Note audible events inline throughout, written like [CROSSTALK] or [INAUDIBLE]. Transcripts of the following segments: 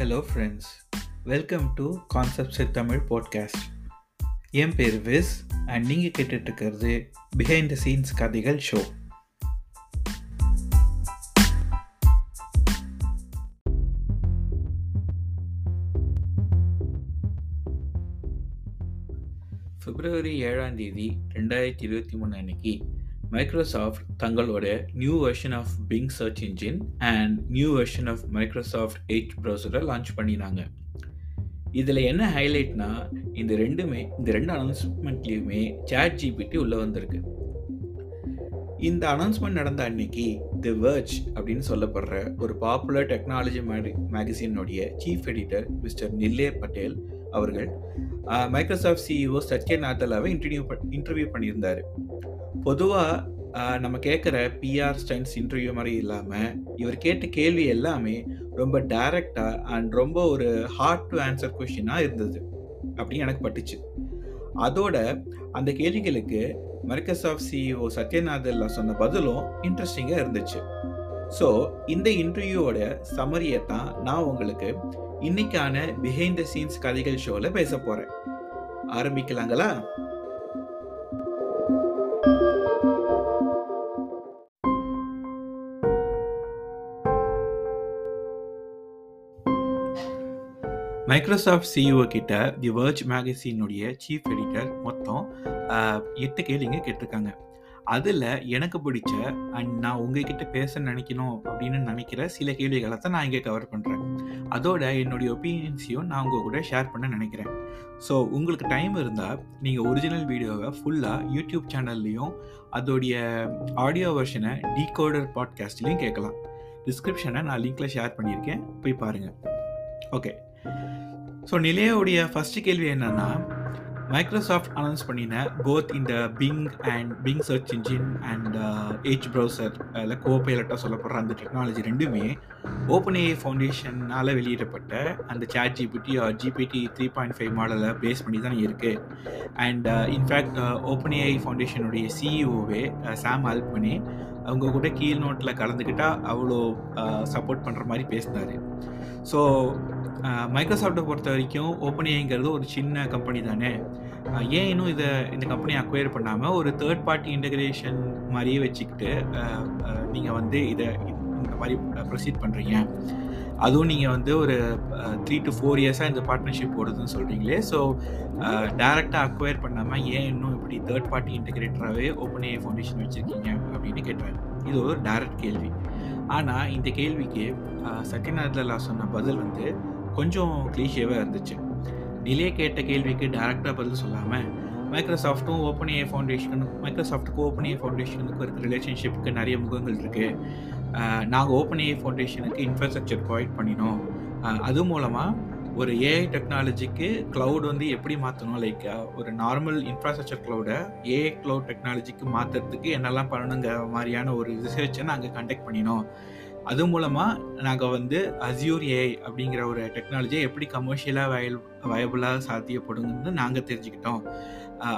Hello friends welcome to concepts Tamil podcast என் பேர் விஸ் and நீங்கள் கேட்டுட்ருக்கிறது பிஹைண்ட் த சீன்ஸ் கதைகள் ஷோ பிப்ரவரி ஏழாம் தேதி ரெண்டாயிரத்தி இருபத்தி மூணு அன்னைக்கு மைக்ரோசாஃப்ட் தங்களோட new version of Bing search engine and new version of Microsoft edge ப்ரௌசரை launch பண்ணினாங்க. இதில் என்ன ஹைலைட்னா இந்த ரெண்டுமே இந்த ரெண்டு அனௌன்ஸ்மெண்ட்லேயுமே சேட் ஜிபிடி உள்ளே வந்திருக்கு. இந்த அனௌன்ஸ்மெண்ட் நடந்த அன்னைக்கு தி வேர்ஜ் அப்படின்னு சொல்லப்படுற ஒரு popular technology மேகசினுடைய chief editor mister Nilay Patel அவர்கள் மைக்ரோசாஃப்ட் சிஇஓ சத்யநாதலாவை இன்டர்வியூ இன்டர்வியூ பண்ணியிருந்தார். பொதுவாக நம்ம கேட்குற பிஆர் ஸ்டன்ஸ் இன்டர்வியூ மாதிரி இல்லாமல் இவர் கேட்ட கேள்வி எல்லாமே ரொம்ப டைரக்டாக அண்ட் ரொம்ப ஒரு ஹார்ட் டு ஆன்சர் கொஷினாக இருந்தது. அப்படின்னு எனக்கு பட்டுச்சு. அதோட அந்த கேள்விகளுக்கு மர்கசாப் சிஇஓ சத்யநாதல்லா சொன்ன பதிலும் இன்ட்ரெஸ்டிங்காக இருந்துச்சு. ஸோ இந்த இன்டர்வியூவோட சமரியை தான் நான் உங்களுக்கு இன்னைக்கான பிஹைண்ட் த சீன்ஸ் கதைகள் ஷோவில் பேச போகிறேன் ஆரம்பிக்கலாங்களா? மைக்ரோசாஃப்ட் சிஇஓ கிட்ட தி வேர்ஜ் மேகசினுடைய சீஃப் எடிட்டர் மொத்தம் எட்டு கேள்விங்க கேட்டிருக்காங்க. அதில் எனக்கு பிடிச்ச அண்ட் நான் உங்ககிட்ட பேச நினைக்கணும் அப்படின்னு நினைக்கிற சில கேள்விகளை தான் நான் இங்கே கவர் பண்ணுறேன் அதோட என்னுடைய ஒப்பீனியன்ஸையும் நான் உங்கள் கூட ஷேர் பண்ண நினைக்கிறேன். ஸோ உங்களுக்கு டைம் இருந்தால் நீங்கள் ஒரிஜினல் வீடியோவை ஃபுல்லாக யூடியூப் சேனல்லையும் அதோடைய ஆடியோ வெர்ஷனை டீகோடர் பாட்காஸ்ட்லேயும் கேட்கலாம். டிஸ்கிரிப்ஷனை நான் லிங்க்கில் ஷேர் பண்ணியிருக்கேன். போய் பாருங்கள் ஓகே ஸோ நிலையோடைய ஃபஸ்ட்டு கேள்வி என்னன்னா மைக்ரோசாஃப்ட் அனௌன்ஸ் பண்ணின போத் இந்த Bing and Bing search engine and edge browser அதில் கோபைலட்டாக சொல்லப்படுற அந்த டெக்னாலஜி ரெண்டுமே ஓப்பன் ஏ ஃபவுண்டேஷனால் வெளியிடப்பட்ட அந்த chat GPT or GPT three point five மாடலை பேஸ் பண்ணி தான் இருக்குது and in fact open AI ஃபவுண்டேஷனுடைய சிஇஓவே சாம் பண்ணி அவங்க கூட கீழ் நோட்டில் கலந்துக்கிட்டால் அவ்வளோ சப்போர்ட் uh, பண்ணுற மாதிரி பேசினார். ஸோ மைக்ரோசாஃப்ட்டை பொறுத்த வரைக்கும் ஓப்பனிங்கிறது ஒரு சின்ன கம்பெனி தானே. ஏன் இன்னும் இதை இந்த கம்பெனி அக்வயர் பண்ணாமல் ஒரு தேர்ட் பார்ட்டி இன்டகிரேஷன் மாதிரியே வச்சுக்கிட்டு நீங்கள் வந்து இதை இந்த மாதிரி ப்ரொசீட் பண்ணுறீங்க அதுவும் நீங்கள் வந்து ஒரு த்ரீ டு ஃபோர் இயர்ஸாக இந்த பார்ட்னர்ஷிப் போடுதுன்னு சொல்கிறீங்களே ஸோ டேரெக்டாக அக்வயர் பண்ணாமல் ஏன் இன்னும் இப்படி தேர்ட் பார்ட்டி இன்டகிரேட்டராகவே ஓப்பன் ஏ ஃபவுண்டேஷன் வச்சுருக்கீங்க அப்படின்னு கேட்டார் இது ஒரு டேரக்ட் கேள்வி. ஆனால் இந்த கேள்விக்கு சத்யநாதலா சொன்ன பதில் வந்து கொஞ்சம் கிளீஷியவாக இருந்துச்சு. நிலைய கேட்ட கேள்விக்கு டேரெக்டாக பதில் சொல்லாமல் மைக்ரோசாஃப்ட்டும் ஓப்பன் ஏ ஃபவுண்டேஷன் மைக்ரோசாஃப்ட்டுக்கும் ஓப்பன் ஏ ஃபவுண்டேஷனுக்கும் இருக்கிற ரிலேஷன்ஷிப்புக்கு நிறைய முகங்கள் இருக்குது நாங்கள் ஓப்பன் ஏ ஃபவுண்டேஷனுக்கு இன்ஃப்ராஸ்ட்ரக்சர் ப்ரொவைட் பண்ணினோம். அது மூலமாக ஒரு ஏஐ டெக்னாலஜிக்கு க்ளவுட் வந்து எப்படி மாற்றணும் லைக் ஒரு நார்மல் இன்ஃப்ராஸ்ட்ரக்சர் க்ளவுடை ஏஐ க்ளவுட் டெக்னாலஜிக்கு மாற்றுறதுக்கு என்னெல்லாம் பண்ணணுங்கிற மாதிரியான ஒரு ரிசர்ச்சை நாங்கள் கண்டக்ட் பண்ணினோம். அது மூலமாக நாங்கள் வந்து அசியூர் ஏஐ அப்படிங்கிற ஒரு டெக்னாலஜியை எப்படி கமர்ஷியலாக வயல் வயபுளாக சாத்தியப்படுங்கிறது நாங்கள் தெரிஞ்சுக்கிட்டோம்.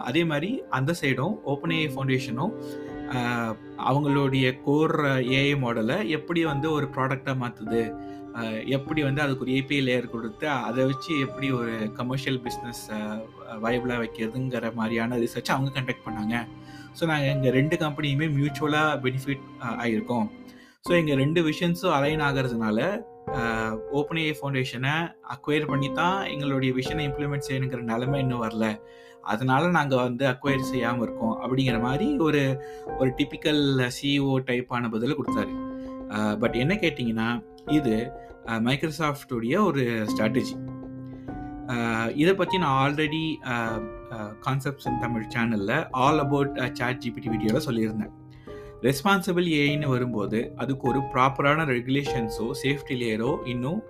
அதே மாதிரி அந்த சைடும் ஓப்பன் ஏஐ ஃபவுண்டேஷனும் அவங்களுடைய கோர் ஏஐ மாடலை எப்படி வந்து ஒரு ப்ராடக்டாக மாற்றுது எப்படி வந்து அதுக்கு ஒரு ஏபிஐ லேயர் கொடுத்து அதை வச்சு எப்படி ஒரு கமர்ஷியல் பிஸ்னஸ் வயபிளாக வைக்கிறதுங்கிற மாதிரியான ரிசர்ச் அவங்க கண்டக்ட் பண்ணாங்க. ஸோ நாங்கள் எங்கள் ரெண்டு கம்பெனியுமே மியூச்சுவலாக பெனிஃபிட் ஆகியிருக்கோம் ஸோ எங்கள் ரெண்டு விஷன்ஸும் அலைன் ஆகிறதுனால ஓப்பன் ஏ ஃபவுண்டேஷனை அக்வயர் பண்ணி தான் எங்களுடைய விஷனை இம்ப்ளிமெண்ட் செய்யணுங்கிற நிலைமை இன்னும் வரல. அதனால நாங்கள் வந்து அக்வயர் செய்யாமல் இருக்கோம். அப்படிங்கிற மாதிரி ஒரு ஒரு டிப்பிக்கல் சிஇஓ டைப்பான பதில் கொடுத்தாரு. பட் என்ன கேட்டிங்கன்னா இது மைக்ரோசாஃப்டுடைய ஒரு ஸ்ட்ராட்டஜி இதை பற்றி நான் ஆல்ரெடி கான்செப்ட்ஸ் இன் தமிழ் சேனலில் ஆல் அபவுட் சாட் ஜிபிடி வீடியோவில் சொல்லியிருந்தேன். ரெஸ்பான்சிபிள் ஏஐன்னு வரும்போது அதுக்கு ஒரு ப்ராப்பரான ரெகுலேஷன்ஸோ சேஃப்டி லேயரோ இன்னும்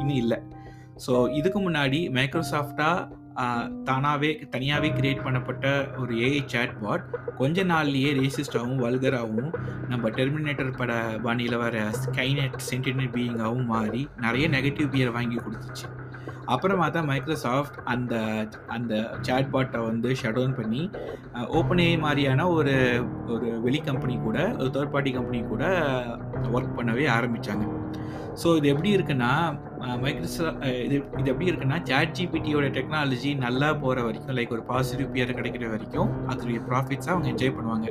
இன்னும் இல்லை. ஸோ இதுக்கு முன்னாடி மைக்ரோசாஃப்டாக தானாகவே தனியாகவே கிரியேட் பண்ணப்பட்ட ஒரு ஏஐ சேட் பாட் கொஞ்ச நாள்லேயே ரேசிஸ்டாகவும் வல்கராகவும் நம்ம டெர்மினேட்டர் பட பாணியில் வர ஸ்கைநெட் சென்டினட் பீயிங்காகவும் மாறி நிறைய நெகட்டிவ் பியர் வாங்கி கொடுத்துச்சு. அப்புறமா தான் மைக்ரோசாஃப்ட் அந்த அந்த சேட்பாட்டை வந்து ஷட் டவுன் பண்ணி ஓப்பனே மாதிரியான ஒரு ஒரு வெளி கம்பெனி கூட ஒரு தேர்ட் பார்ட்டி கம்பெனி கூட ஒர்க் பண்ணவே ஆரம்பித்தாங்க ஸோ இது எப்படி இருக்குன்னா மைக்ரோசா இது இது எப்படி இருக்குன்னா சேட் ஜிபிடியோட டெக்னாலஜி நல்லா போகிற வரைக்கும் லைக் ஒரு பாசிட்டிவ் பியர் கிடைக்கிற வரைக்கும் அதோடைய ப்ராஃபிட்ஸாக அவங்க என்ஜாய் பண்ணுவாங்க.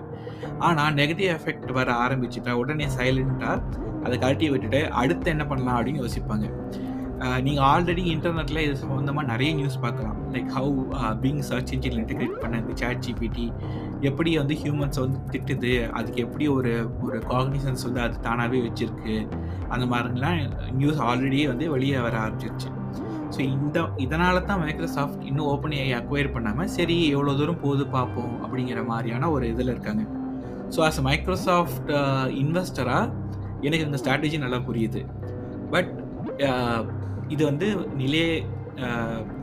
ஆனால் நெகட்டிவ் எஃபெக்ட் வர ஆரம்பிச்சுட்டா உடனே சைலண்ட்டாக அதை கழட்டி விட்டுட்டு அடுத்து என்ன பண்ணலாம் அப்படின்னு யோசிப்பாங்க. நீங்கள் ஆல்ரெடி இன்டர்நெட்டில் இது சம்மந்தமாக நிறைய நியூஸ் பார்க்கலாம். Like how Bing search engine integrate பண்ண இந்த சேட் ஜிபிடி எப்படி வந்து ஹியூமன்ஸை வந்து திட்டுது அதுக்கு எப்படி ஒரு ஒரு காக்னிசன்ஸ் வந்து அது தானாகவே வச்சுருக்கு அந்த மாதிரிலாம் நியூஸ் ஆல்ரெடியே வந்து வெளியே வர ஆரம்பிச்சிருச்சு. ஸோ இந்த இதனால தான் மைக்ரோசாஃப்ட் இன்னும் ஓப்பன் ஏஐ அக்வயர் பண்ணாமல் சரி எவ்வளோ தூரம் போகுது பார்ப்போம் அப்படிங்கிற மாதிரியான ஒரு இதில் இருக்காங்க. ஸோ ஆஸ் மைக்ரோசாஃப்ட் இன்வெஸ்டராக எனக்கு இந்த ஸ்ட்ராட்டஜி நல்லா புரியுது. பட் இது வந்து நிலையே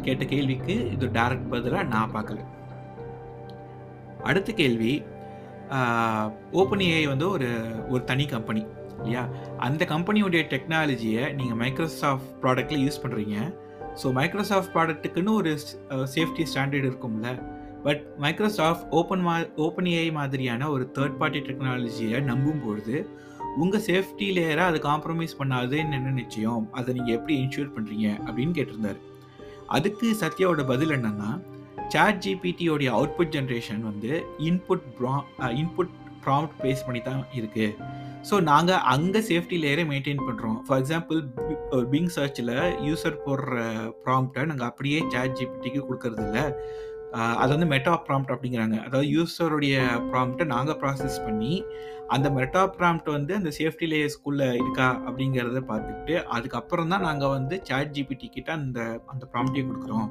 கேட்ட கேள்விக்கு இது டைரக்ட் பதிலாக நான் பார்க்கல. அடுத்த கேள்வி ஓப்பன் ஏஐ வந்து ஒரு ஒரு தனி கம்பெனி இல்லையா? அந்த கம்பெனியுடைய டெக்னாலஜியை நீங்கள் மைக்ரோசாஃப்ட் ப்ராடக்டில் யூஸ் பண்ணுறீங்க ஸோ மைக்ரோசாஃப்ட் ப்ராடக்ட்டுக்குன்னு ஒரு சேஃப்டி ஸ்டாண்டர்ட் இருக்கும்ல. பட் மைக்ரோசாஃப்ட் ஓப்பன் மா ஓப்பன் ஏஐ மாதிரியான ஒரு தேர்ட் பார்ட்டி டெக்னாலஜியை நம்பும் பொழுது உங்கள் சேஃப்டி லேயரை அது காம்ப்ரமைஸ் பண்ணாதுன்னு என்ன நிச்சயம்? அதை நீங்கள் எப்படி இன்ஷூர் பண்ணுறீங்க அப்படின்னு கேட்டிருந்தாரு. அதுக்கு சத்யாவோட பதில் என்னன்னா சாட் ஜிபிடியோடைய அவுட்புட் ஜென்ரேஷன் வந்து இன்புட் ப்ரா இன்புட் ப்ராம்ப்ட் பேஸ் பண்ணி தான் இருக்குது ஸோ நாங்கள் அங்கே சேஃப்டி லேயரை மெயின்டைன் பண்ணுறோம் ஃபார் எக்ஸாம்பிள் பிங் சர்ச்சில் யூசர் போடுற ப்ராம்ப்டை நாங்கள் அப்படியே சாட் ஜிபிடிக்கு கொடுக்கறதில்ல. அது வந்து மெட்டா ப்ராம்ப்ட் அப்படிங்கிறாங்க. அதாவது யூசருடைய ப்ராம்ப்டை நாங்கள் ப்ராசஸ் பண்ணி அந்த மெட்டா ப்ராம்ப்ட் வந்து அந்த சேஃப்டி லேயர்ஸ்குள்ளே இருக்கா அப்படிங்கிறத பார்த்துட்டு அதுக்கப்புறம் தான் நாங்கள் வந்து சாட் ஜிபிடி கிட்ட அந்த அந்த ப்ராம்ப்டையும் கொடுக்குறோம்.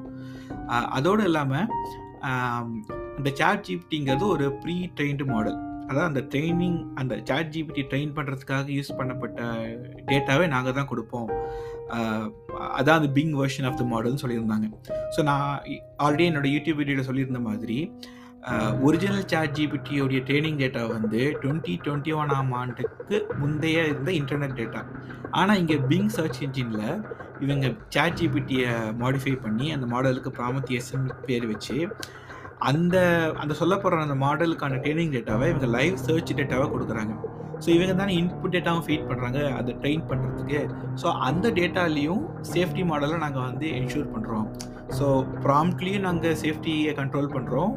அதோடு இல்லாமல் இந்த சாட் ஜிபிடிங்கிறது ஒரு ப்ரீ ட்ரெயின்டு மாடல் அதாவது அந்த ட்ரைனிங் அந்த சாட் ஜிபிடி ட்ரெயின் பண்ணுறதுக்காக யூஸ் பண்ணப்பட்ட டேட்டாவே நாங்கள் தான் கொடுப்போம். அதான் அந்த பிங் வெர்ஷன் ஆஃப் த மாடல்னு சொல்லியிருந்தாங்க. ஸோ நான் ஆல்ரெடி என்னோட யூடியூப் வீடியோவில் சொல்லியிருந்த மாதிரி ஒரிஜினல் சாட் ஜிபிடியோடைய ட்ரைனிங் டேட்டா வந்து டுவெண்ட்டி டுவெண்ட்டி ஒன்னாம் ஆண்டுக்கு முந்தைய இருந்த இன்டர்நெட் டேட்டா ஆனால் இங்கே பிங் சர்ச் இன்ஜினில் இவங்க சாட் ஜிபிடியை மாடிஃபை பண்ணி அந்த மாடலுக்கு ப்ராமத்தியஸ்ன்னு பேர் வச்சு அந்த அந்த சொல்லப்படுற அந்த மாடலுக்கான ட்ரைனிங் டேட்டாவை இவங்க லைவ் சர்ச் டேட்டாவை கொடுக்குறாங்க. ஸோ இவங்க தானே இன்புட் டேட்டாவும் ஃபீட் பண்ணுறாங்க அதை ட்ரெயின் பண்ணுறதுக்கு ஸோ அந்த டேட்டாலையும் சேஃப்டி மாடலை நாங்கள் வந்து என்ஷூர் பண்ணுறோம் ஸோ ப்ராம்ப்ட்லேயும் நாங்கள் சேஃப்டியை கண்ட்ரோல் பண்ணுறோம்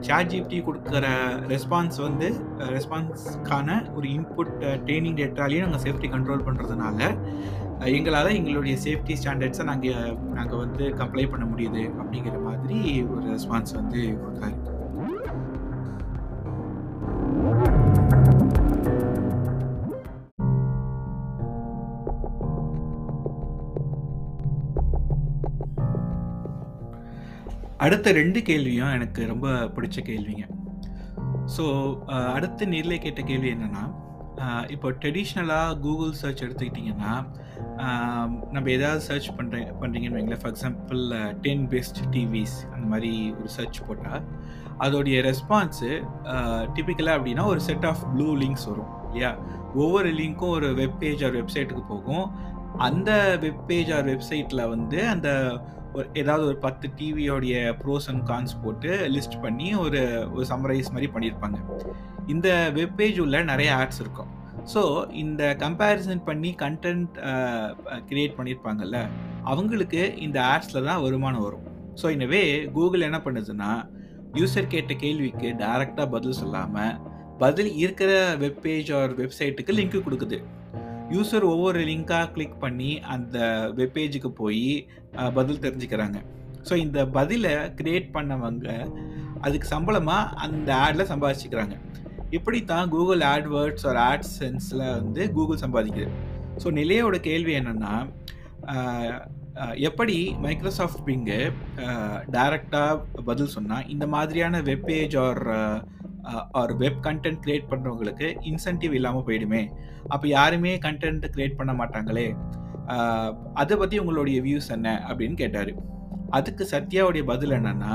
சாட் ஜிபிடி கொடுக்குற ரெஸ்பான்ஸ் வந்து ரெஸ்பான்ஸ்க்கான ஒரு இன்புட் ட்ரைனிங் டேட்டாலையும் நாங்கள் சேஃப்டி கண்ட்ரோல் பண்ணுறதுனால எங்களால் எங்களுடைய சேஃப்டி ஸ்டாண்டர்ட்ஸை நாங்கள் நாங்கள் வந்து கம்ப்ளை பண்ண முடியுது அப்படிங்கிற மாதிரி ஒரு ரெஸ்பான்ஸ் வந்து கொடுத்தாரு. அடுத்த ரெண்டு கேள்வியும் எனக்கு ரொம்ப பிடிச்ச கேள்விங்க. ஸோ அடுத்த நேரில் கேட்ட கேள்வி என்னென்னா இப்போ ட்ரெடிஷ்னலாக கூகுள் சர்ச் எடுத்துக்கிட்டிங்கன்னா நம்ம ஏதாவது சர்ச் பண்ணுறேன் பண்ணுறீங்கன்னு வைங்களேன். For example ten best TVs அந்த மாதிரி ஒரு சர்ச் போட்டால் அதோடைய ரெஸ்பான்ஸு டிப்பிக்கலாக அப்படின்னா ஒரு செட் ஆஃப் ப்ளூ லிங்க்ஸ் வரும் இல்லையா? ஒவ்வொரு லிங்க்கும் ஒரு வெப்பேஜ் ஆர் வெப்சைட்டுக்கு போகும். அந்த வெப்பேஜ் ஆர் வெப்சைட்டில் வந்து அந்த ஒரு ஏதாவது ஒரு பத்து டிவியோடைய ப்ரோஸ் அண்ட் கான்ஸ் போட்டு லிஸ்ட் பண்ணி ஒரு ஒரு சம்மரைஸ் மாதிரி பண்ணியிருப்பாங்க. இந்த வெப்பேஜ் உள்ள நிறைய ஆட்ஸ் இருக்கும். ஸோ இந்த கம்பேரிசன் பண்ணி கண்டென்ட் க்ரியேட் பண்ணியிருப்பாங்கல்ல அவங்களுக்கு இந்த ஆட்ஸில் தான் வருமானம் வரும். ஸோ இன்னவே கூகுள் என்ன பண்ணுதுன்னா யூசர் கேட்ட கேள்விக்கு டைரெக்டாக பதில் சொல்லாமல் பதில் இருக்கிற வெப்பேஜ் ஆர் வெப்சைட்டுக்கு லிங்க் கொடுக்குது. யூசர் ஒவ்வொரு லிங்காக கிளிக் பண்ணி அந்த வெப்பேஜுக்கு போய் பதில் தெரிஞ்சுக்கிறாங்க. ஸோ இந்த பதிலை கிரியேட் பண்ணவங்க அதுக்கு சம்பளமாக அந்த ஆடில் சம்பாதிச்சுக்கிறாங்க. இப்படி தான் கூகுள் ஆட்வேர்ட்ஸ் ஒரு ஆட் சென்ஸில் வந்து கூகுள் சம்பாதிக்குது? ஸோ நிலையோட கேள்வி என்னென்னா எப்படி மைக்ரோசாஃப்ட் பிங்கு டைரக்டாக பதில் சொன்னால் இந்த மாதிரியான webpage or or web content create பண்ணுறவங்களுக்கு இன்சென்டிவ் இல்லாமல் போயிடுமே. அப்போ யாருமே கண்டென்ட் க்ரியேட் பண்ண மாட்டாங்களே. அதை பற்றி உங்களுடைய வியூஸ் என்ன அப்படின்னு கேட்டார். அதுக்கு சத்யாவுடைய பதில் என்னென்னா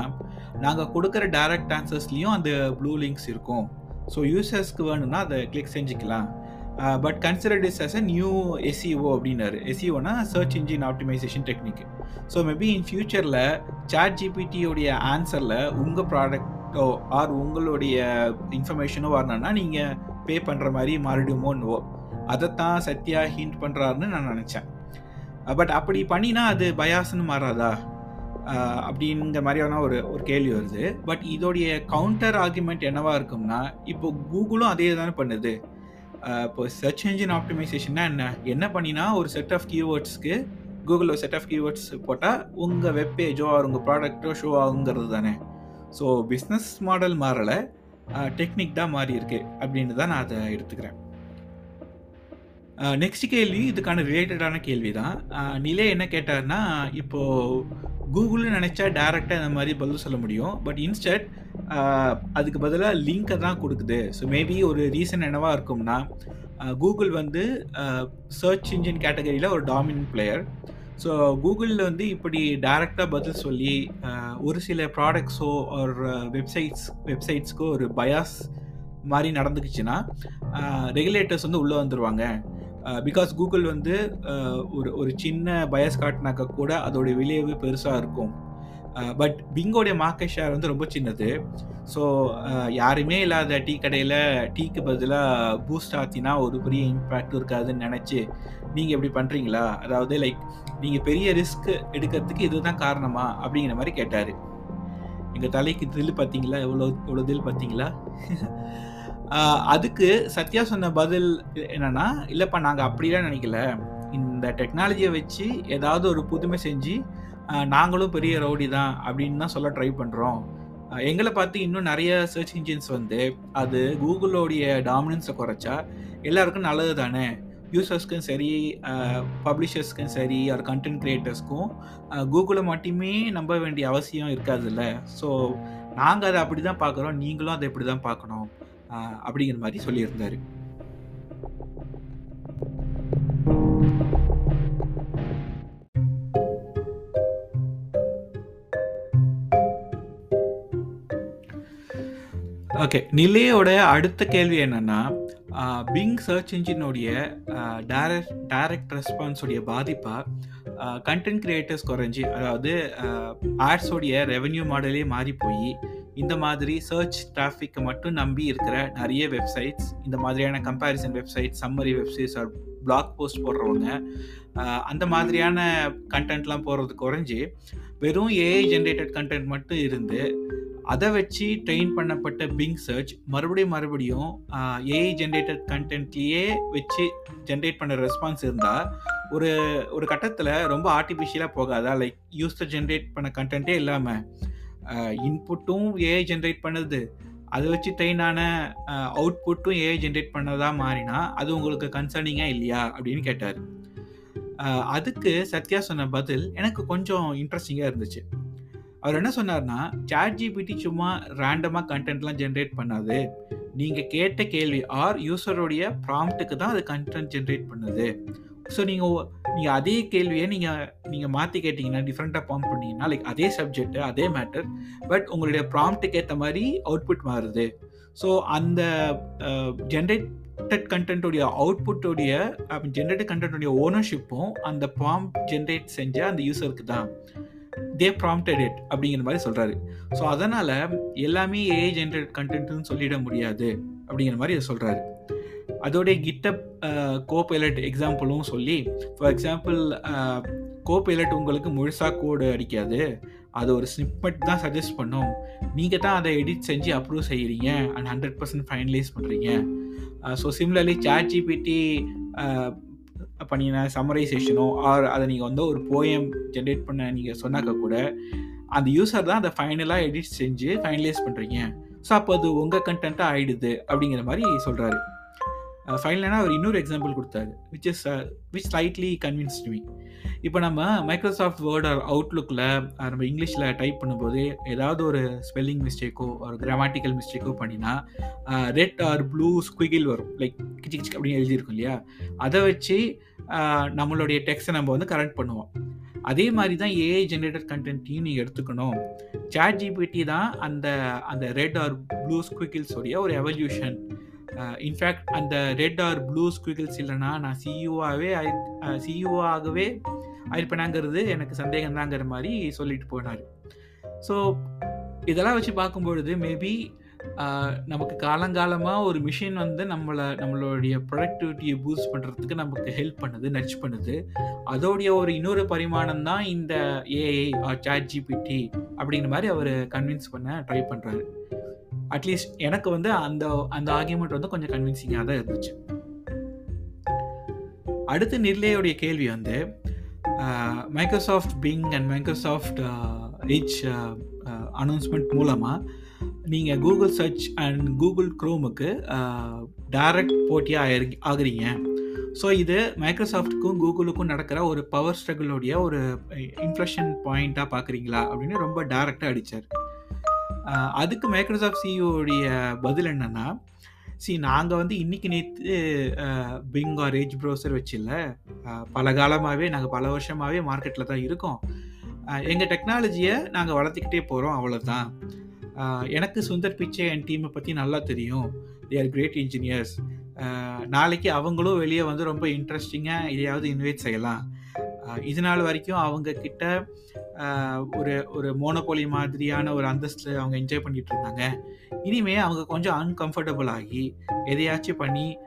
நாங்கள் கொடுக்குற டைரக்ட் ஆன்சர்ஸ்லேயும் அந்த ப்ளூ லிங்க்ஸ் இருக்கும். ஸோ யூசர்ஸ்க்கு வேணும்னா அதை கிளிக் செஞ்சுக்கலாம். But consider is as a new SEO அப்படின்னாரு. எஸ்இஓனா search engine optimization technique so maybe in ஃபியூச்சரில் சாட் ஜிபிடியோடைய ஆன்சரில் உங்கள் ப்ராடக்டோ ஆர் உங்களுடைய இன்ஃபர்மேஷனோ வரணும்னா நீங்கள் பே பண்ணுற மாதிரி மாறிடுமோன்னுவோ அதைத்தான் சத்யா ஹிண்ட் பண்ணுறாருன்னு நான் நினச்சேன். பட் uh, அப்படி பண்ணினா அது பயாசுன்னு மாறாதா? அப்படிங்கிற மாதிரியான ஒரு ஒரு கேள்வி வருது. பட் இதோடைய கவுண்டர் ஆர்குமெண்ட் என்னவா இருக்கும்னா இப்போ கூகுளும் அதே தானே பண்ணுது. இப்போ சர்ச் என்ஜின் ஆப்டிமைசேஷன்னா என்ன? என்ன பண்ணினா ஒரு செட் ஆஃப் கீவேர்ட்ஸ்க்கு கூகுள் ஒரு செட் ஆஃப் கீவேர்ட்ஸ் போட்டால் உங்கள் வெப் பேஜோ உங்கள் ப்ராடக்ட்டோ ஷோ ஆகுங்கிறது தானே. ஸோ பிஸ்னஸ் மாடல் மாறலை. டெக்னிக் தான் மாறி இருக்கு அப்படின்னு தான் நான் அதை எடுத்துக்கிறேன். நெக்ஸ்ட் கேள்வி இதுக்கான ரிலேட்டடான கேள்வி தான் நிலே என்ன கேட்டார்னா இப்போது கூகுள்னு நினச்சா டேரெக்டாக இந்த மாதிரி பதில் சொல்ல முடியும். பட் இன்ஸ்டட் அதுக்கு பதிலாக லிங்க்கை தான் கொடுக்குது. ஸோ மேபி ஒரு ரீசன் என்னவாக இருக்கும்னா கூகுள் வந்து சர்ச் இன்ஜின் கேட்டகரியில் ஒரு டாமினன்ட் பிளேயர் ஸோ கூகுளில் வந்து இப்படி டேரெக்டாக பதில் சொல்லி ஒரு சில ப்ராடக்ட்ஸோ ஒரு வெப்சைட்ஸ் வெப்சைட்ஸ்க்கோ ஒரு பயாஸ் மாதிரி நடந்துக்குச்சுன்னா ரெகுலேட்டர்ஸ் வந்து உள்ளே வந்துடுவாங்க பிகாஸ் கூகுள் வந்து ஒரு ஒரு சின்ன பயஸ் காட்டினாக்க கூட அதோடைய விளைவு பெருசாக இருக்கும். பட் பிங்கோடைய மார்க்கெட் ஷேர் வந்து ரொம்ப சின்னது. ஸோ யாருமே இல்லாத டீ கடையில் டீக்கு பதிலாக பூஸ்ட் ஆத்தினா ஒரு பெரிய இம்பேக்டும் இருக்காதுன்னு நினச்சி நீங்கள் எப்படி பண்ணுறீங்களா அதாவது லைக் நீங்கள் பெரிய ரிஸ்க் எடுக்கிறதுக்கு இதுதான் காரணமா? அப்படிங்கிற மாதிரி கேட்டார். எங்கள் தலைக்கு தில் பார்த்தீங்களா? எவ்வளோ எவ்வளோ தில் பார்த்தீங்களா? [LAUGHS] அதுக்கு சத்யா சொன்ன பதில் என்னன்னா இல்லைப்பா நாங்கள் அப்படிலாம் நினைக்கல. இந்த டெக்னாலஜியை வச்சு ஏதாவது ஒரு புதுமை செஞ்சு நாங்களும் பெரிய ரவுடி தான் அப்படின்னு தான் சொல்ல ட்ரை பண்ணுறோம் எங்களை பார்த்து இன்னும் நிறைய சர்ச் இன்ஜின்ஸ் வந்து அது கூகுளோடைய டாமினன்ஸை குறைச்சா எல்லாருக்கும் நல்லது தானே? யூசர்ஸ்க்கும் சரி பப்ளிஷர்ஸ்க்கும் சரி ஒரு கண்டென்ட் கிரியேட்டர்ஸ்க்கும் கூகுளை மட்டுமே நம்ப வேண்டிய அவசியம் இருக்காதுல்ல. ஸோ நாங்கள் அதை அப்படி தான் பார்க்குறோம் நீங்களும் அதை இப்படி தான் பார்க்கணும். அப்படிங்கிற மாதிரி சொல்லியிருந்தாரு. ஓகே நிலையோட அடுத்த கேள்வி என்னன்னா பிங் சர்ச் இன்ஜினுடைய டைரக்ட் டைரக்ட் ரெஸ்பான்ஸுடைய பாதிப்பா கண்டென்ட் கிரியேட்டர்ஸ் குறைஞ்சி அதாவது ஆட்ஸோடைய ரெவென்யூ மாடலே மாறி போய் இந்த மாதிரி சர்ச் டிராஃபிக்கை மட்டும் நம்பி இருக்கிற நிறைய வெப்சைட்ஸ் இந்த மாதிரியான comparison website summary websites or blog post போடுறவங்க அந்த மாதிரியான கண்டென்ட்லாம் போடுறது குறைஞ்சி வெறும் ஏஐ ஜென்ரேட்டட் கண்டென்ட் மட்டும் இருந்து அதை வச்சு ட்ரெயின் பண்ணப்பட்ட பிங் சர்ச் மறுபடியும் மறுபடியும் ஏஐ ஜென்ரேட்டட் கண்டென்ட்லேயே வச்சு ஜென்ரேட் பண்ண ரெஸ்பான்ஸ் இருந்தால் ஒரு ஒரு கட்டத்தில் ரொம்ப ஆர்டிஃபிஷியலாக போகாதா? லைக் யூஸ்டர் ஜென்ரேட் பண்ண கண்டென்ட்டே இல்லாமல் இன்புட்டும் ஏஐ ஜென்ரேட் பண்ணுது. அதை வச்சு ட்ரெயினான அவுட்புட்டும் ஏஐ ஜென்ரேட் பண்ணதா மாறினா அது உங்களுக்கு கன்சர்னிங்காக இல்லையா அப்படின்னு கேட்டார். அதுக்கு சத்யா சொன்ன பதில் எனக்கு கொஞ்சம் இன்ட்ரெஸ்டிங்காக இருந்துச்சு. அவர் என்ன சொன்னார்னா சாட் ஜிபிடி சும்மா ரேண்டமாக கண்டென்ட்லாம் ஜென்ரேட் பண்ணாது. நீங்கள் கேட்ட கேள்வி ஆர் யூசருடைய ப்ராம்ப்ட்டுக்கு தான் அது கண்டென்ட் ஜென்ரேட் பண்ணுது. ஸோ நீங்கள் நீங்கள் அதே கேள்வியை நீங்கள் நீங்கள் மாற்றி கேட்டிங்கன்னா டிஃப்ரெண்ட்டாக ஃபார்ம் பண்ணிங்கன்னா லைக் அதே சப்ஜெக்ட் அதே மேட்டர் பட் உங்களுடைய ப்ராம்ப்ட்டுக்கு ஏற்ற மாதிரி அவுட்புட் மாறுது. ஸோ அந்த ஜென்ரேட்டட் கண்டென்ட்டோடைய அவுட்புட்டோடைய ஜென்ரேட்டட் கண்டென்ட்டோடைய ஓனர்ஷிப்பும் அந்த ப்ராம் ஜென்ரேட் செஞ்ச அந்த யூஸருக்கு தான். தே ப்ராம்ப்டட் இட் அப்படிங்கிற மாதிரி சொல்கிறாரு ஸோ அதனால் எல்லாமே ஏஐ ஜென்ரேட் கண்டென்ட்னு சொல்லிட முடியாது அப்படிங்கிற மாதிரி சொல்கிறாரு அதோடைய கிட்டப் கோ பைலட் எக்ஸாம்பிளும் சொல்லி ஃபார் எக்ஸாம்பிள் கோ பைலட் உங்களுக்கு முழுசாக கோடு அடிக்காது. அது ஒரு ஸ்னிப்பட் தான் சஜஸ்ட் பண்ணும். நீங்கள் தான் அதை எடிட் செஞ்சு அப்ரூவ் செய்கிறீங்க அண்ட் ஹண்ட்ரட் பர்சன்ட் ஃபைனலைஸ் பண்ணுறீங்க ஸோ சிம்லர்லி சாட் ஜிபிடி பண்ணின சம்மரைசேஷனோ ஆர் அதை நீங்கள் வந்து ஒரு போயம் ஜென்ரேட் பண்ண நீங்கள் சொன்னாக்க கூட அந்த யூசர் தான் அதை ஃபைனலாக எடிட் செஞ்சு ஃபைனலைஸ் பண்ணுறீங்க ஸோ அப்போ அது உங்கள் கண்டென்ட்டாக ஆகிடுது அப்படிங்கிற மாதிரி சொல்கிறாரு ஃபைனலாக அவர் இன்னொரு எக்ஸாம்பிள் கொடுத்தாரு which is which slightly convinced me இப்போ நம்ம மைக்ரோசாஃப்ட் வேர்ட் ஆர் அவுட்லுக்கில் நம்ம இங்கிலீஷில் டைப் பண்ணும்போது ஏதாவது ஒரு ஸ்பெல்லிங் மிஸ்டேக்கோ ஒரு கிராமட்டிக்கல் மிஸ்டேக்கோ பண்ணினா ரெட் ஆர் ப்ளூ ஸ்குவிகில் வரும். லைக் கிச்சி கிச்சி அப்படின்னு எழுதியிருக்கும் இல்லையா? அதை வச்சு நம்மளுடைய டெக்ஸ்ட்டை நம்ம வந்து கரெக்ட் பண்ணுவோம். அதே மாதிரி தான் ஏஐ ஜென்ரேட்டட் கண்டென்ட்டையும் நீங்கள் எடுத்துக்கணும். சாட் ஜிபிடி தான் அந்த அந்த ரெட் ஆர் ப்ளூ ஸ்குவிகில்ஸோடைய ஒரு எவல்யூஷன் இன்ஃபேக்ட் அந்த ரெட் ஆர் ப்ளூ ஸ்குவிகிள்ஸ் இல்லைன்னா நான் சிஇஓவாகவே சிஇஓவாகவே ஆயிருப்பேனாங்கிறது எனக்கு சந்தேகம் தாங்கிற மாதிரி சொல்லிட்டு போனார். ஸோ இதெல்லாம் வச்சு பார்க்கும்பொழுது மேபி நமக்கு காலங்காலமாக ஒரு மிஷின் வந்து நம்மளை நம்மளுடைய ப்ரொடக்டிவிட்டியை பூஸ்ட் பண்ணுறதுக்கு நமக்கு ஹெல்ப் பண்ணுது நச் பண்ணுது. அதோடைய ஒரு இன்னொரு பரிமாணம் தான் இந்த ஏஐ சாட் ஜிபிடி அப்படிங்கிற மாதிரி அவர் கன்வின்ஸ் பண்ண ட்ரை பண்ணுறாரு அட்லீஸ்ட் எனக்கு வந்து அந்த அந்த ஆர்கியூமெண்ட் வந்து கொஞ்சம் கன்வின்சிங்காக தான் இருந்துச்சு. அடுத்து நிர்லேயோடைய கேள்வி வந்து Microsoft Bing and Microsoft rich announcement மூலமாக நீங்கள் கூகுள் சர்ச் அண்ட் கூகுள் க்ரோமுக்கு டைரக்ட் போட்டியாக ஆகுறீங்க. ஸோ இது மைக்ரோசாஃப்ட்டுக்கும் கூகுளுக்கும் நடக்கிற ஒரு பவர் ஸ்ட்ரகிளோடைய ஒரு இன்ஃப்ளஷன் பாயிண்ட்டாக பார்க்குறீங்களா அப்படின்னு ரொம்ப டைரக்டாக அடித்தார் அதுக்கு மைக்ரோசாஃப்ட் சிஇஓடைய பதில் என்னென்னா சி நாங்கள் வந்து இன்றைக்கி நேற்று பிங் ஆர் ஏஜ் ப்ரௌசர் வச்சில்ல பல காலமாகவே நாங்கள் பல வருஷமாகவே மார்க்கெட்டில் தான் இருக்கோம். எங்கள் டெக்னாலஜியை நாங்கள் வளர்த்துக்கிட்டே போகிறோம் அவ்வளோதான் எனக்கு சுந்தர் பிச்சை என் டீமை பற்றி நல்லா தெரியும். தே ஆர் கிரேட் இன்ஜினியர்ஸ் நாளைக்கு அவங்களும் வெளியே வந்து ரொம்ப இன்ட்ரெஸ்டிங்காக இதையாவது இன்வைட் செய்யலாம். இது நாள் வரைக்கும் அவங்க கிட்ட ஒரு ஒரு மோனோபோலி மாதிரியான ஒரு அந்தஸ்து அவங்க என்ஜாய் பண்ணிட்டு இருந்தாங்க இனிமே அவங்க கொஞ்சம் அன்கம்ஃபர்டபுள் ஆகி எதையாச்சும் பண்ணி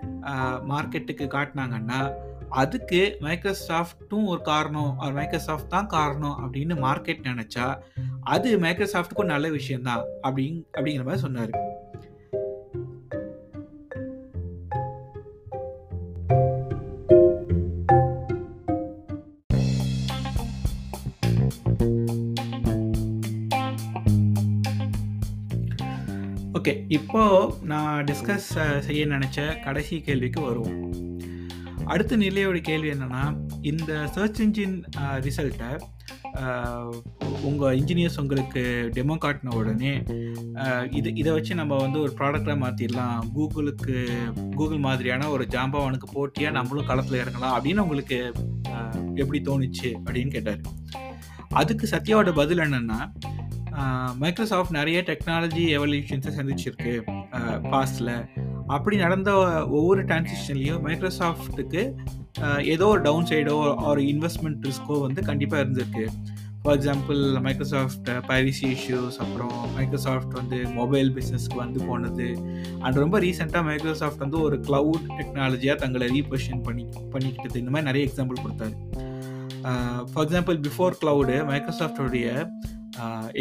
மார்க்கெட்டுக்கு காட்டினாங்கன்னா அதுக்கு மைக்ரோசாஃப்ட்டும் ஒரு காரணம் அவர் மைக்ரோசாஃப்ட் தான் காரணம் அப்படின்னு மார்க்கெட் நினச்சா அது மைக்ரோசாஃப்ட்டுக்கும் நல்ல விஷயம்தான் அப்படிங் அப்படிங்கிற மாதிரி சொன்னார். ஓகே இப்போ நான் டிஸ்கஸ் செய்ய நினச்ச கடைசி கேள்விக்கு வருவோம். அடுத்த நிலையோட கேள்வி என்னென்னா இந்த சர்ச் இன்ஜின் ரிசல்ட்டை உங்கள் இன்ஜினியர்ஸ் உங்களுக்கு டெமோ காட்டின உடனே இது இதை வச்சு நம்ம வந்து ஒரு ப்ராடக்டாக மாற்றிடலாம் கூகுளுக்கு கூகுள் மாதிரியான ஒரு ஜாம்பவானுக்கு போட்டியாக நம்மளும் களத்தில் இறங்கலாம் அப்படின்னு உங்களுக்கு எப்படி தோணுச்சு அப்படின்னு கேட்டார். அதுக்கு சத்யாவோட பதில் என்னென்னா மைக்ரோசாஃப்ட் நிறைய டெக்னாலஜி எவல்யூஷன்ஸை சந்திச்சிருக்கு. பாஸ்டில் அப்படி நடந்த ஒவ்வொரு டிரான்சிஷன்லேயும் மைக்ரோசாஃப்ட்டுக்கு ஏதோ ஒரு டவுன் சைடோ ஒரு இன்வெஸ்ட்மெண்ட் ரிஸ்க்கோ வந்து கண்டிப்பாக இருந்திருக்கு. For example Microsoft piracy issues அப்புறம் மைக்ரோசாஃப்ட் வந்து மொபைல் பிஸ்னஸ்க்கு வந்து போனது. அண்ட் ரொம்ப ரீசெண்டாக மைக்ரோசாஃப்ட் வந்து ஒரு க்ளவுட் டெக்னாலஜியாக தங்களை ரீபொசிஷன் பண்ணி பண்ணிக்கிட்டது. இந்த மாதிரி நிறைய எக்ஸாம்பிள் கொடுத்தாரு. ஃபார் எக்ஸாம்பிள் பிஃபோர் க்ளவுடு மைக்ரோசாஃப்டோடைய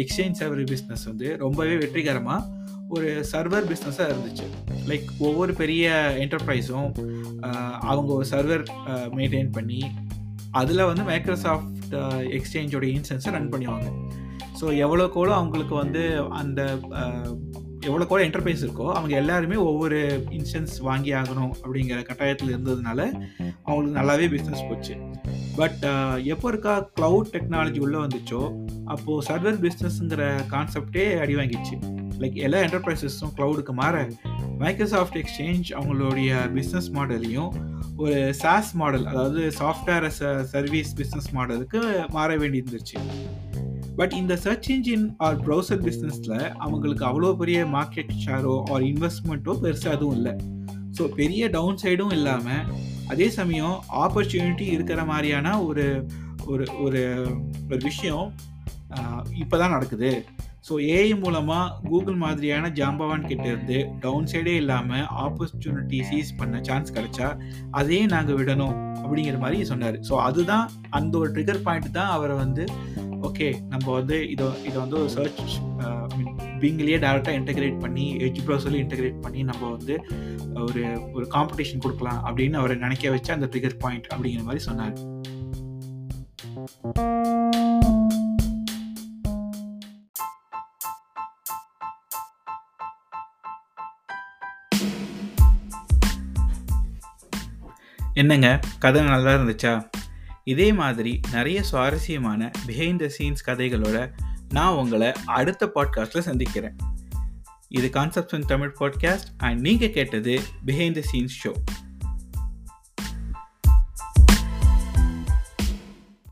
எக்ஸ்சேஞ்ச் சர்வர் பிஸ்னஸ் வந்து ரொம்பவே வெற்றிகரமாக ஒரு சர்வர் பிஸ்னஸாக இருந்துச்சு. லைக் ஒவ்வொரு பெரிய என்டர்ப்ரைஸும் அவங்க ஒரு சர்வர் மெயின்டைன் பண்ணி அதில் வந்து மைக்ரோசாஃப்ட் எக்ஸ்சேஞ்சோட இன்சன்ஸை ரன் பண்ணுவாங்க. ஸோ எவ்வளோக்கோளோ அவங்களுக்கு வந்து அந்த எவ்வளோக்கோளோ என்டர்பிரைஸ் இருக்கோ அவங்க எல்லாருமே ஒவ்வொரு இன்ஸ்டன்ஸ் வாங்கி ஆகணும் அப்படிங்கிற கட்டாயத்தில் இருந்ததுனால அவங்களுக்கு நல்லாவே பிஸ்னஸ் போச்சு. பட் uh, எப்போ இருக்கா க்ளவுட் டெக்னாலஜி உள்ளே வந்துச்சோ அப்போது சர்வர் பிஸ்னஸ்ங்கிற கான்செப்டே அடி வாங்கிச்சு லைக் எல்லா என்டர்பிரைசஸும் க்ளவுடுக்கு மாற மைக்ரோசாஃப்ட் எக்ஸ்சேஞ்ச் அவங்களுடைய பிஸ்னஸ் மாடலையும் ஒரு சாஸ் மாடல் அதாவது software as a service business மாடலுக்கு மாற வேண்டி இருந்துச்சு பட் இந்த சர்ச் இன்ஜின் ஆர் ப்ரௌசர் பிஸ்னஸில் அவங்களுக்கு அவ்வளோ பெரிய மார்க்கெட் ஷேரோ ஆர் இன்வெஸ்ட்மெண்ட்டோ பெருசாக எதுவும் இல்லை. ஸோ பெரிய டவுன் சைடும் இல்லாமல் அதே சமயம் ஆப்பர்ச்சுனிட்டி இருக்கிற மாதிரியான ஒரு ஒரு ஒரு ஒரு விஷயம் இப்போ தான் நடக்குது. ஸோ ஏஐ மூலமாக கூகுள் மாதிரியான ஜாம்பவான் கிட்ட இருந்து டவுன் சைடே இல்லாமல் ஆப்பர்ச்சுனிட்டி சீஸ் பண்ண சான்ஸ் கிடைச்சா அதையே நாங்கள் விடணும் அப்படிங்கிற மாதிரி சொன்னார். ஸோ அதுதான் அந்த ஒரு ட்ரிகர் பாயிண்ட் தான் அவரை வந்து ஓகே நம்ம வந்து இதை இதை வந்து ஒரு சர்ச் மீன் பிங்லேயே டேரெக்டாக இன்டகிரேட் பண்ணி எஜ் ப்ரௌசர்லேயும் இன்டகிரேட் பண்ணி நம்ம வந்து ஒரு ஒரு காம்படிஷன் கொடுக்கலாம் அப்படின்னு அவரை நினைக்க வச்ச அந்த ட்ரிகர் பாயிண்ட் அப்படிங்கிற மாதிரி சொன்னார். என்னங்க? கதை நல்லா இருந்துச்சா? இதே மாதிரி நிறைய சுவாரஸ்யமான பிஹைண்ட் த சீன்ஸ் கதைகளோட நான் உங்களை அடுத்த பாட்காஸ்ட்டில் சந்திக்கிறேன். இது கான்செப்ட் தமிழ் பாட்காஸ்ட் அண்ட் நீங்கள் கேட்டது பிஹைண்ட் த சீன்ஸ் ஷோ